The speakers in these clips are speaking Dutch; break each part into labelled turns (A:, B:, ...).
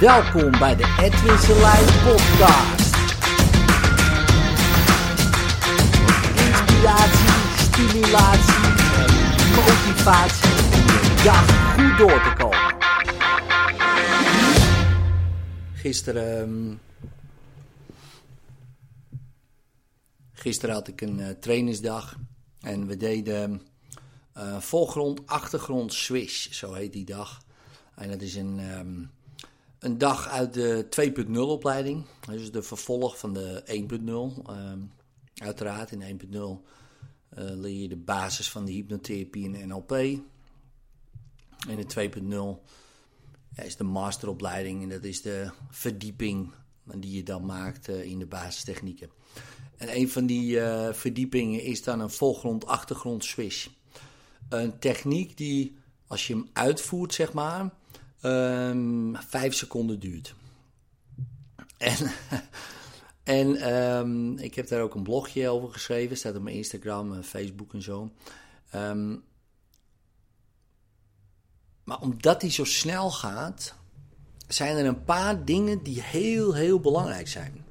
A: Welkom bij de Edwin Selijn podcast. Inspiratie, stimulatie en motivatie dag goed door te komen. Gisteren... ehm, Gisteren had ik een eh, trainingsdag en we deden eh voorgrond, achtergrond, swish, zo heet die dag. En dat is een, ehm, een dag uit de 2.0 opleiding, dus de vervolg van de 1.0. Ehm, uiteraard in 1.0 eh, leer je de basis van de hypnotherapie en NLP. In de 2.0 ja, is de masteropleiding en dat is de verdieping die je dan maakt eh, in de basistechnieken. En een van die eh, verdiepingen is dan een voorgrond-achtergrond swish. Een techniek die, als je hem uitvoert, zeg maar, ehm, vijf seconden duurt. En, en ehm, ik heb daar ook een blogje over geschreven, staat op mijn Instagram, en Facebook en zo. Ehm, maar omdat die zo snel gaat, zijn er een paar dingen die heel, heel belangrijk zijn.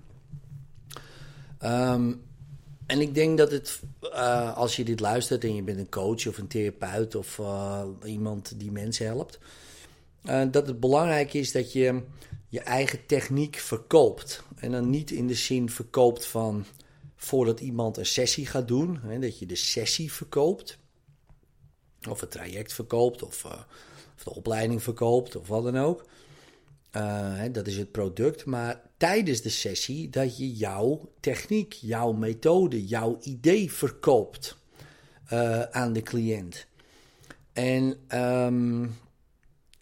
A: En ik denk dat het, eh, als je dit luistert en je bent een coach of een therapeut of eh, iemand die mensen helpt, eh, dat het belangrijk is dat je je eigen techniek verkoopt. En dan niet in de zin verkoopt van voordat iemand een sessie gaat doen, hè, dat je de sessie verkoopt, of het traject verkoopt, of, eh, of de opleiding verkoopt, of wat dan ook. Hè, dat is het product. Maar tijdens de sessie dat je jouw techniek, jouw methode, jouw idee verkoopt aan de cliënt. En um,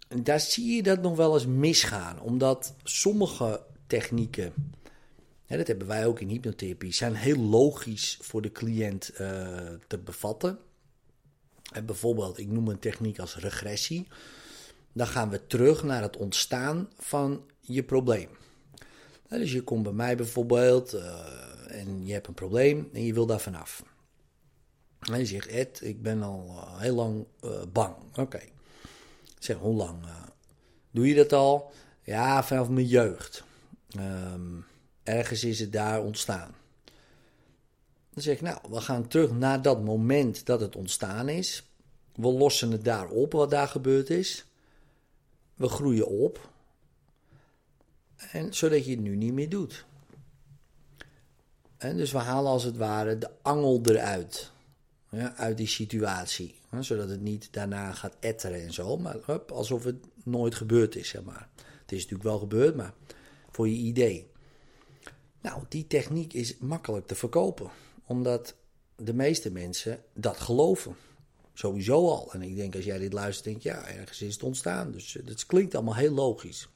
A: daar zie je dat nog wel eens misgaan. Omdat sommige technieken, hè, dat hebben wij ook in hypnotherapie, zijn heel logisch voor de cliënt uh, te bevatten. En bijvoorbeeld, ik noem een techniek als regressie dan gaan we terug naar het ontstaan van je probleem. Dus je komt bij mij bijvoorbeeld uh, en je hebt een probleem en je wil daar vanaf. En je zegt, Ed, ik ben al uh, heel lang bang. Oké. Zeg, hoe lang? doe je dat al? Ja, vanaf mijn jeugd. Um, ergens is het daar ontstaan. Dan zeg ik, nou, we gaan terug naar dat moment dat het ontstaan is. We lossen het daar op wat daar gebeurd is. We groeien op. En zodat je het nu niet meer doet. En dus we halen als het ware de angel eruit. Ja, uit die situatie. Zodat het niet daarna gaat etteren en zo. Maar hup, alsof het nooit gebeurd is, zeg maar. Het is natuurlijk wel gebeurd, maar voor je idee. Nou, die techniek is makkelijk te verkopen. Omdat de meeste mensen dat geloven. Sowieso al. En ik denk als jij dit luistert, denk je, ja, ergens is het ontstaan. Dus dat klinkt allemaal heel logisch.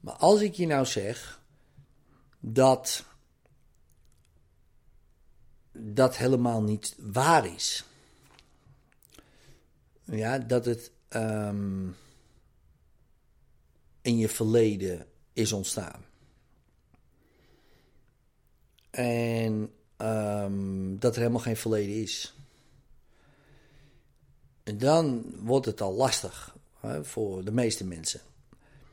A: Maar als ik je nou zeg dat dat helemaal niet waar is. Ja, dat het um, in je verleden is ontstaan. En um, dat er helemaal geen verleden is dan wordt het al lastig hè, voor de meeste mensen.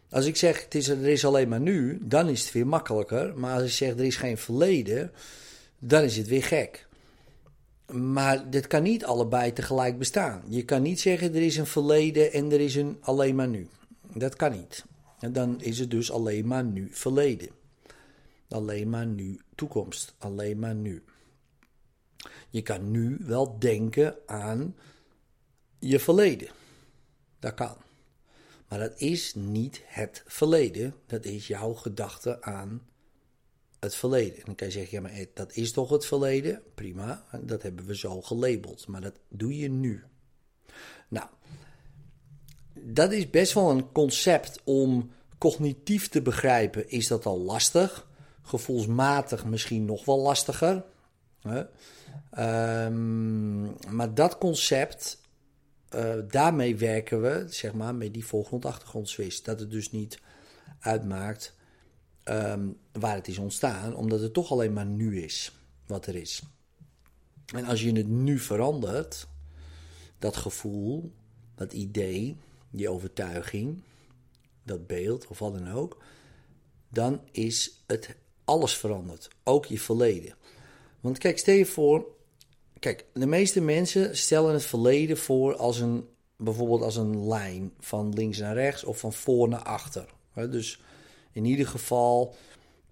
A: Als ik zeg het is, er is alleen maar nu, dan is het weer makkelijker. Maar als ik zeg er is geen verleden, dan is het weer gek. Maar dit kan niet allebei tegelijk bestaan. Je kan niet zeggen er is een verleden en er is een alleen maar nu. Dat kan niet. En dan is het dus alleen maar nu verleden. Alleen maar nu toekomst. Alleen maar nu. Je kan nu wel denken aan je verleden. Dat kan. Maar dat is niet het verleden. Dat is jouw gedachte aan het verleden. En dan kan je zeggen, ja, maar dat is toch het verleden? Prima, dat hebben we zo gelabeld. Maar dat doe je nu. Nou, dat is best wel een concept om cognitief te begrijpen. Is dat al lastig? Gevoelsmatig misschien nog wel lastiger. Um, maar dat concept uh, daarmee werken we, zeg maar, met die voorgrond-achtergrond switch. Dat het dus niet uitmaakt um, waar het is ontstaan, omdat het toch alleen maar nu is wat er is. En als je het nu verandert, dat gevoel, dat idee, die overtuiging, dat beeld of wat dan ook, dan is het alles veranderd. Ook je verleden. Want kijk, stel je voor. Kijk, de meeste mensen stellen het verleden voor als een, bijvoorbeeld als een lijn van links naar rechts of van voor naar achter. Dus in ieder geval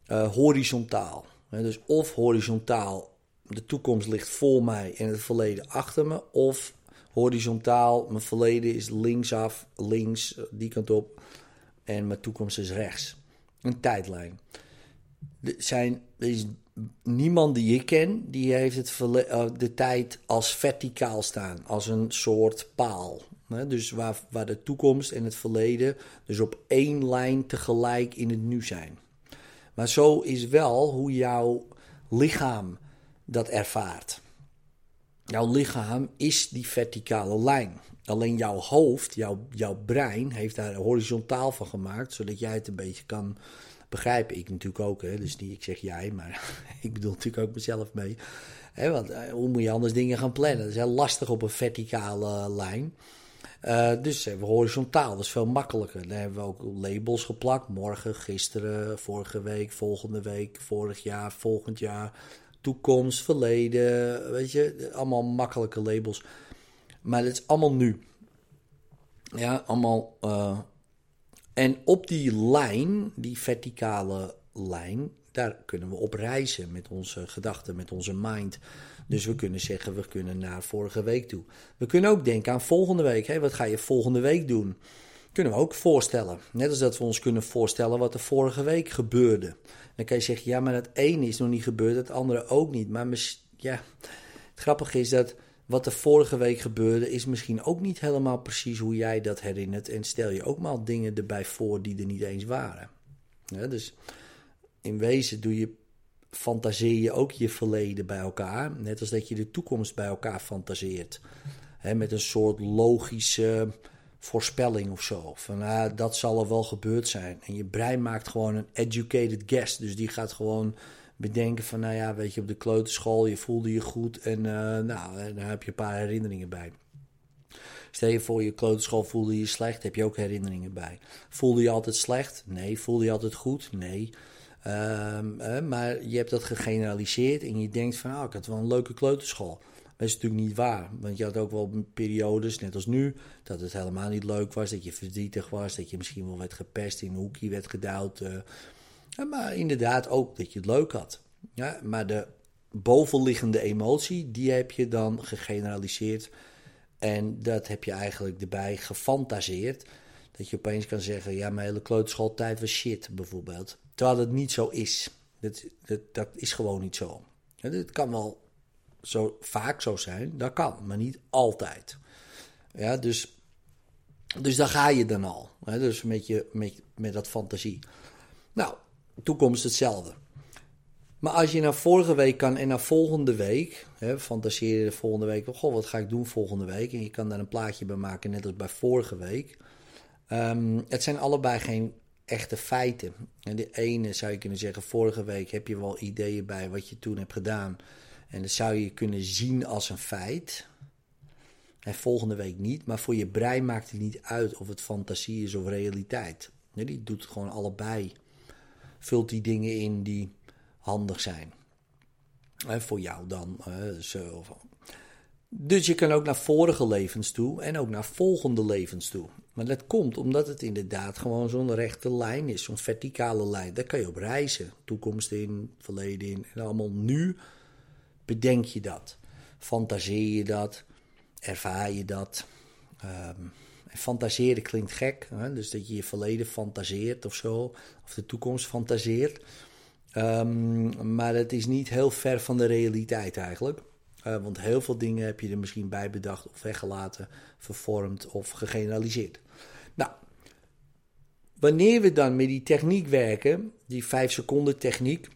A: uh, horizontaal. Dus of horizontaal, de toekomst ligt voor mij en het verleden achter me. Of horizontaal, mijn verleden is linksaf, links, die kant op. En mijn toekomst is rechts. Een tijdlijn. Er, zijn, is niemand die ik ken, die heeft het uh, de tijd als verticaal staan. Als een soort paal. Dus waar, waar de toekomst en het verleden dus op één lijn tegelijk in het nu zijn. Maar zo is wel hoe jouw lichaam dat ervaart. Jouw lichaam is die verticale lijn. Alleen jouw hoofd, jouw, jouw brein, heeft daar horizontaal van gemaakt, zodat jij het een beetje kan begrijpen. Ik natuurlijk ook, hè? dus niet ik zeg jij, maar ik bedoel natuurlijk ook mezelf mee. Want eh, hoe moet je anders dingen gaan plannen? Dat is heel lastig op een verticale lijn. Uh, dus hebben we horizontaal, dat is veel makkelijker. Dan hebben we ook labels geplakt. Morgen, gisteren, vorige week, volgende week, vorig jaar, volgend jaar, toekomst, verleden. Weet je, allemaal makkelijke labels. Maar het is allemaal nu. Ja, allemaal. Uh, en op die lijn, die verticale lijn, daar kunnen we op reizen met onze gedachten, met onze mind. Dus we kunnen zeggen, we kunnen naar vorige week toe. We kunnen ook denken aan volgende week. Hè? Wat ga je volgende week doen? Kunnen we ook voorstellen. Net als dat we ons kunnen voorstellen wat er vorige week gebeurde. Dan kan je zeggen, ja, maar dat ene is nog niet gebeurd, het andere ook niet. Maar ja, het grappige is dat wat er vorige week gebeurde, is misschien ook niet helemaal precies hoe jij dat herinnert. En stel je ook maar dingen erbij voor die er niet eens waren. Dus in wezen doe je fantaseer je ook je verleden bij elkaar. Net als dat je de toekomst bij elkaar fantaseert. met een soort logische voorspelling of zo. Van ah, dat zal er wel gebeurd zijn. En je brein maakt gewoon een educated guess. Dus die gaat gewoon bedenken van, nou ja, weet je, op de kleuterschool, je voelde je goed en uh, nou, daar heb je een paar herinneringen bij. Stel je voor, je kleuterschool voelde je slecht, heb je ook herinneringen bij. Voelde je altijd slecht? Nee. Voelde je altijd goed? Nee. Um, maar je hebt dat gegeneraliseerd en je denkt van, ah, ik had wel een leuke kleuterschool. Dat is natuurlijk niet waar. Want je had ook wel periodes, net als nu, dat het helemaal niet leuk was. Dat je verdrietig was, dat je misschien wel werd gepest, in een hoekje werd gedouwd. Uh, maar inderdaad ook dat je het leuk had. Ja, maar de bovenliggende emotie, die heb je dan gegeneraliseerd. En dat heb je eigenlijk erbij gefantaseerd. Dat je opeens kan zeggen, ja, mijn hele kleuterschooltijd was shit, bijvoorbeeld. Terwijl het niet zo is. Dat, dat, dat is gewoon niet zo. Het kan wel zo vaak zo zijn, dat kan, maar niet altijd. Ja, dus, dus daar ga je dan al. Hè? Dus met, je, met, met dat fantasie. Nou, toekomst hetzelfde. Maar als je naar vorige week kan en naar volgende week, hè, fantaseer je de volgende week, goh, wat ga ik doen volgende week? En je kan daar een plaatje bij maken, net als bij vorige week. Um, het zijn allebei geen echte feiten. En de ene zou je kunnen zeggen, vorige week heb je wel ideeën bij wat je toen hebt gedaan. En dat zou je kunnen zien als een feit. En volgende week niet. Maar voor je brein maakt het niet uit of het fantasie is of realiteit. Nee, die doet gewoon allebei. Vult die dingen in die handig zijn. Voor jou dan. Dus je kan ook naar vorige levens toe en ook naar volgende levens toe. Maar dat komt omdat het inderdaad gewoon zo'n rechte lijn is, zo'n verticale lijn. Daar kan je op reizen. Toekomst in, verleden in. En allemaal nu bedenk je dat. Fantaseer je dat. Ervaar je dat. Um, fantaseren klinkt gek. Hè? Dus dat je je verleden fantaseert of zo. Of de toekomst fantaseert. Um, maar het is niet heel ver van de realiteit eigenlijk. Uh, want heel veel dingen heb je er misschien bij bedacht of weggelaten, vervormd of gegeneraliseerd. Wanneer we dan met die techniek werken, die 5 seconden techniek,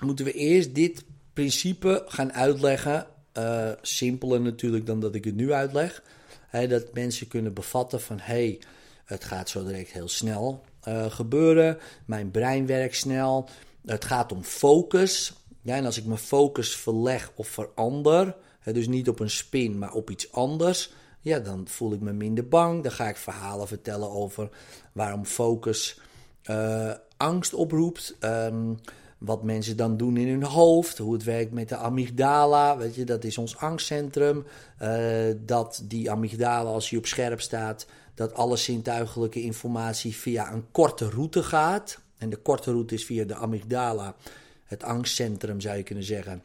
A: moeten we eerst dit principe gaan uitleggen. Uh, simpeler natuurlijk dan dat ik het nu uitleg. dat mensen kunnen bevatten van hé, hey, het gaat zo direct heel snel uh, gebeuren. Mijn brein werkt snel. Het gaat om focus. Ja, en als ik mijn focus verleg of verander, dus niet op een spin, maar op iets anders, ja, dan voel ik me minder bang. Dan ga ik verhalen vertellen over waarom focus uh, angst oproept. Um, wat mensen dan doen in hun hoofd, hoe het werkt met de amygdala, weet je, dat is ons angstcentrum. Uh, dat die amygdala, als die op scherp staat, dat alle zintuigelijke informatie via een korte route gaat. En de korte route is via de amygdala, het angstcentrum zou je kunnen zeggen.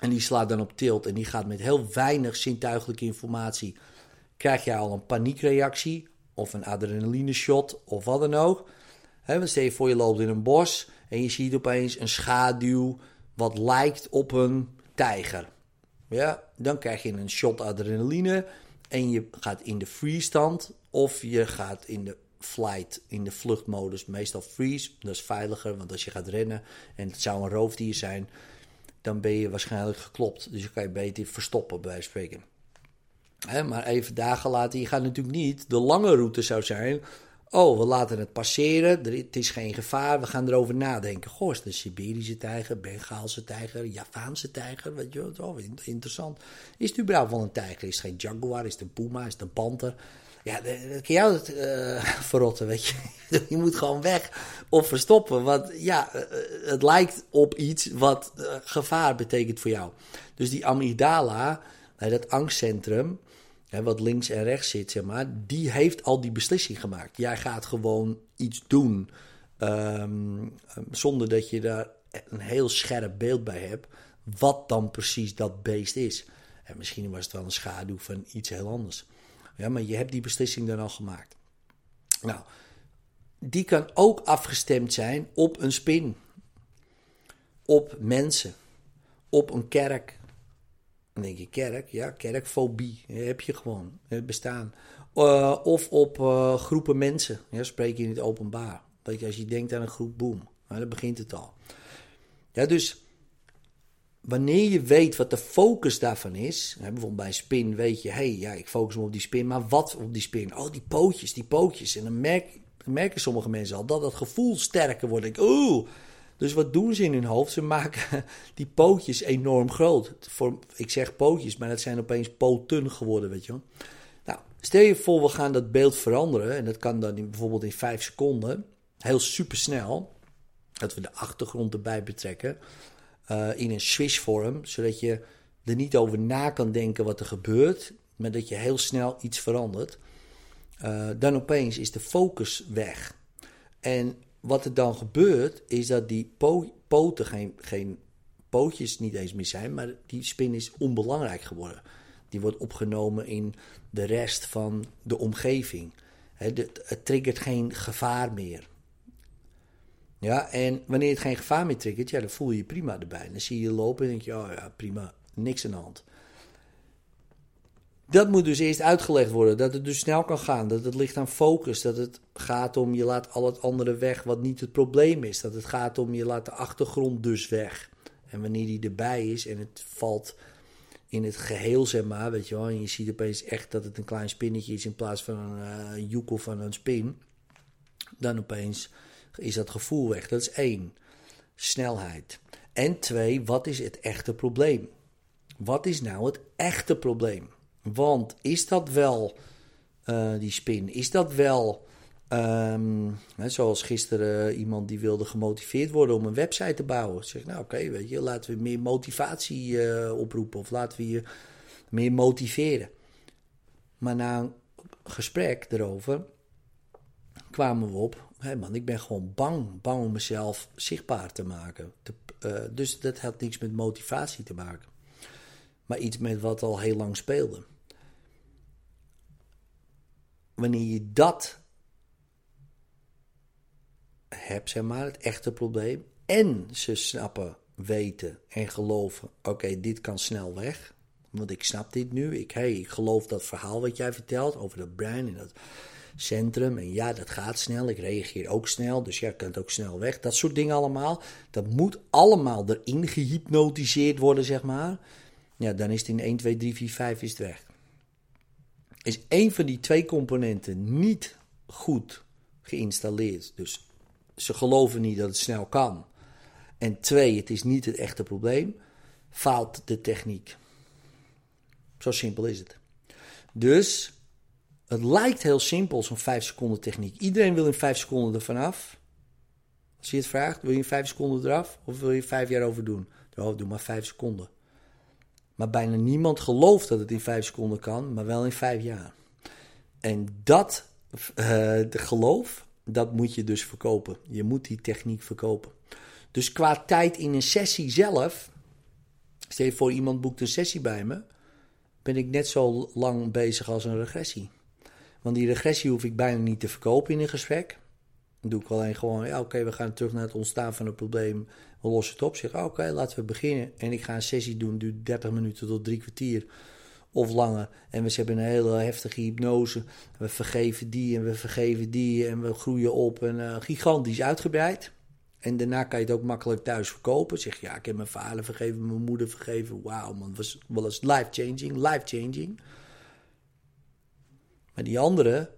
A: En die slaat dan op tilt en die gaat met heel weinig zintuigelijke informatie. Krijg je al een paniekreactie of een adrenaline shot of wat dan ook. He, stel je voor je loopt in een bos en je ziet opeens een schaduw wat lijkt op een tijger. Ja, dan krijg je een shot adrenaline en je gaat in de freeze stand of je gaat in de flight, in de vluchtmodus. Meestal freeze, dat is veiliger, want als je gaat rennen en het zou een roofdier zijn, dan ben je waarschijnlijk geklopt. Dus je kan je beter verstoppen bij spreken. Maar even dagen later, je gaat natuurlijk niet. De lange route zou zijn Oh, we laten het passeren. Het is geen gevaar. We gaan erover nadenken. Goh, is een Siberische tijger, Bengaalse tijger, Javaanse tijger? Weet je wat? Oh, interessant. Is het überhaupt wel een tijger? Is het geen jaguar? Is het een puma? Is het een panter? Ja, dat kan jou uh, verrotten, weet je. je moet gewoon weg of verstoppen. Want ja, eh, het lijkt op iets wat uh, gevaar betekent voor jou. Dus die amygdala, dat angstcentrum hè, wat links en rechts zit, zeg maar, die heeft al die beslissing gemaakt. Jij gaat gewoon iets doen ehm, zonder dat je daar een heel scherp beeld bij hebt, wat dan precies dat beest is. En misschien was het wel een schaduw van iets heel anders. Ja, maar je hebt die beslissing dan al gemaakt. Nou, die kan ook afgestemd zijn op een spin, op mensen, op een kerk, dan denk je kerk, ja, kerkfobie heb je gewoon, bestaan. Uh, of op uh, groepen mensen, ja, spreek je in het openbaar. Dat je, als je denkt aan een groep, nou, dan begint het al. Ja, dus wanneer je weet wat de focus daarvan is, bijvoorbeeld bij spin weet je, hé, hey, ja, ik focus me op die spin, maar wat op die spin? Oh, die pootjes, die pootjes. En dan, merk, merken sommige mensen al dat dat gevoel sterker wordt. Ik, oeh, dus wat doen ze in hun hoofd? Ze maken die pootjes enorm groot. Ik zeg pootjes, maar dat zijn opeens poten geworden, weet je wel. Nou, stel je voor, we gaan dat beeld veranderen. En dat kan dan in, bijvoorbeeld in 5 seconden. Heel supersnel. Dat we de achtergrond erbij betrekken. Uh, in een swish vorm. Zodat je er niet over na kan denken wat er gebeurt. Maar dat je heel snel iets verandert. Uh, dan opeens is de focus weg. En wat er dan gebeurt, is dat die poten geen, geen pootjes niet eens meer zijn, maar die spin is onbelangrijk geworden. Die wordt opgenomen in de rest van de omgeving. het triggert geen gevaar meer. Ja, en wanneer het geen gevaar meer triggert, ja, dan voel je je prima erbij. Dan zie je je lopen en denk je, oh ja, prima, niks aan de hand. Dat moet dus eerst uitgelegd worden. Dat het dus snel kan gaan. Dat het ligt aan focus. Dat het gaat om je laat al het andere weg wat niet het probleem is. Dat het gaat om je laat de achtergrond dus weg. En wanneer die erbij is en het valt in het geheel, zeg maar, weet je wel. En je ziet opeens echt dat het een klein spinnetje is in plaats van een uh, joekel van een spin. Dan opeens is dat gevoel weg. Dat is één. Snelheid. En twee, wat is het echte probleem? Wat is nou het echte probleem? Want is dat wel uh, die spin? Is dat wel, um, hè, zoals gisteren iemand die wilde gemotiveerd worden om een website te bouwen? Zeg, nou oké, weet je, laten we meer motivatie uh, oproepen of laten we je meer motiveren. Maar na een gesprek erover kwamen we op, hé man, ik ben gewoon bang, bang om mezelf zichtbaar te maken. Te, uh, dus dat had niks met motivatie te maken. Maar iets met wat al heel lang speelde wanneer je dat hebt, zeg maar, het echte probleem, en ze snappen, weten en geloven: oké, dit kan snel weg. Want ik snap dit nu. Ik, hey, ik geloof dat verhaal wat jij vertelt over dat brein en dat centrum. En ja, dat gaat snel. Ik reageer ook snel. Dus ja, ik kan het ook snel weg. Dat soort dingen allemaal. Dat moet allemaal erin gehypnotiseerd worden, zeg maar. Ja, dan is het in 1, 2, 3, 4, 5 is het weg is één van die twee componenten niet goed geïnstalleerd. Dus ze geloven niet dat het snel kan. En twee, het is niet het echte probleem. Faalt de techniek. Zo simpel is het. Dus het lijkt heel simpel, zo'n 5 seconden techniek. Iedereen wil in 5 seconden er vanaf. Als je het vraagt, wil je in 5 seconden eraf of wil je 5 jaar over doen? Oh, doe maar 5 seconden. Maar bijna niemand gelooft dat het in 5 seconden kan, maar wel in 5 jaar. En dat de geloof, dat moet je dus verkopen. Je moet die techniek verkopen. Dus qua tijd in een sessie zelf, stel je voor iemand boekt een sessie bij me, ben ik net zo lang bezig als een regressie. Want die regressie hoef ik bijna niet te verkopen in een gesprek. Dan doe ik alleen gewoon, ja oké, we gaan terug naar het ontstaan van het probleem. We lossen het op. Zeg, oké, laten we beginnen. En ik ga een sessie doen, duurt 30 minuten tot drie kwartier of langer. En we hebben een hele heftige hypnose. We vergeven die en we vergeven die en we groeien op. En uh, gigantisch uitgebreid. En daarna kan je het ook makkelijk thuis verkopen. Zeg ja, ik heb mijn vader vergeven, mijn moeder vergeven. Wauw man, was wel eens life-changing, life-changing. Maar die andere,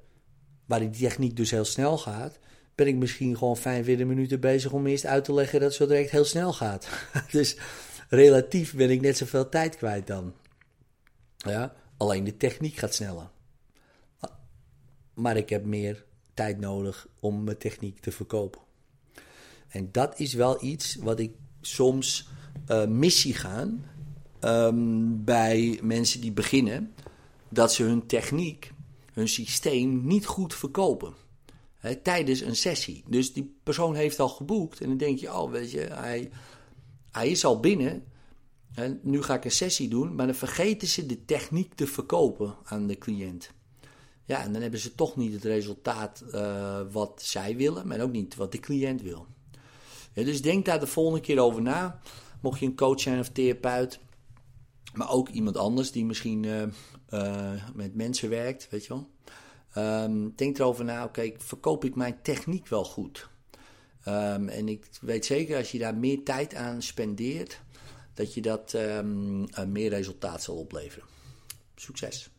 A: waar die techniek dus heel snel gaat, ben ik misschien gewoon 45 minuten bezig om eerst uit te leggen dat het zo direct heel snel gaat. dus relatief ben ik net zoveel tijd kwijt dan. Ja, alleen de techniek gaat sneller. Maar ik heb meer tijd nodig om mijn techniek te verkopen. En dat is wel iets wat ik soms uh, missie gaan um, bij mensen die beginnen. Dat ze hun techniek, hun systeem niet goed verkopen. Tijdens een sessie. Dus die persoon heeft al geboekt. En dan denk je, oh weet je, hij, hij is al binnen. En nu ga ik een sessie doen. Maar dan vergeten ze de techniek te verkopen aan de cliënt. Ja, en dan hebben ze toch niet het resultaat uh, wat zij willen. Maar ook niet wat de cliënt wil. Dus denk daar de volgende keer over na. Mocht je een coach zijn of therapeut, maar ook iemand anders die misschien uh, uh, met mensen werkt, weet je wel. Um, denk erover na, oké, verkoop ik mijn techniek wel goed? Um, en ik weet zeker, als je daar meer tijd aan spendeert, dat je dat um, meer resultaat zal opleveren. Succes!